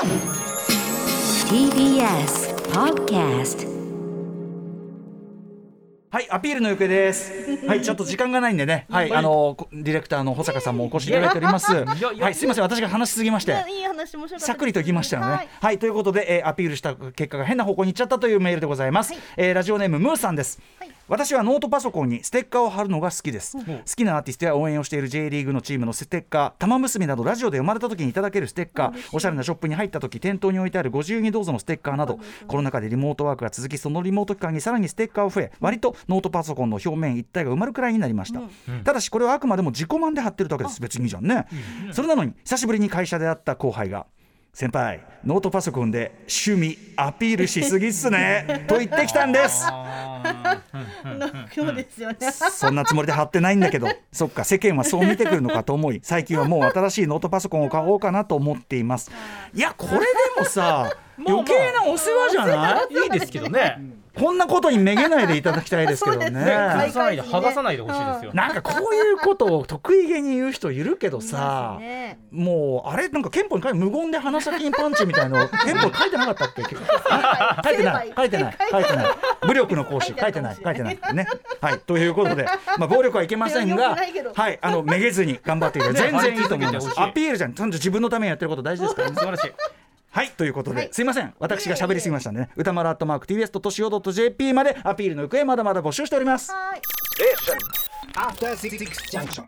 TBS Podcast はい、アピールの行方です。はい、ちょっと時間がないんでね、はい、あのこディレクターの保坂さんもお越しいただいております。はい、すみません、私が話しすぎまして。いい話面白かったさっくりといきましたよね。ははいい、ということで、えーアピールした結果が変な方向に行っちゃったというメールでございます。えーラジオネームムーさんです。はい私はノートパソコンにステッカーを貼るのが好きです、好きなアーティストや応援をしている J リーグのチームのステッカー玉結びなどラジオで読まれた時にいただけるステッカーおしゃれなショップに入った時店頭に置いてあるご自由にどうぞのステッカーなどコロナ禍でリモートワークが続きそのリモート期間にさらにステッカーを増え割とノートパソコンの表面一体が埋まるくらいになりました、ただしこれはあくまでも自己満で貼ってるだけです。別にいいじゃんね、それなのに久しぶりに会社で会った後輩が先輩ノートパソコンで趣味アピールしすぎっすね と言ってきたんですそうですよね。そんなつもりで貼ってないんだけどそっか世間はそう見てくるのかと思い最近はもう新しいノートパソコンを買おうかなと思っていますいやこれでもさ余計なお世話じゃないいいですけどね。こんなことにめげないでいただきたいですけどね。ね崩さないで剥がさないでほしいですよ。なんかこういうことを得意げに言う人いるけどさ、ね。もうあれなんか憲法に書いて無言で鼻先にパンチみたいの憲法書いてなかったっけ？あ 書いてない。書いてない。書いてない。武力の行使。書いてない書いてない。ね。はい。ということでまあ暴力はいけませんがはい。あのめげずに頑張っていただ全然いいと思います。アピールじゃん。ちゃんと自分のためにやってること大事ですからね。素晴らしい。はいということで、はい。すいません。私が喋りすぎましたんでね。歌丸アットマーク TBS としお .jp までアピールの行方まだまだ募集しております。はい。After Six Junction.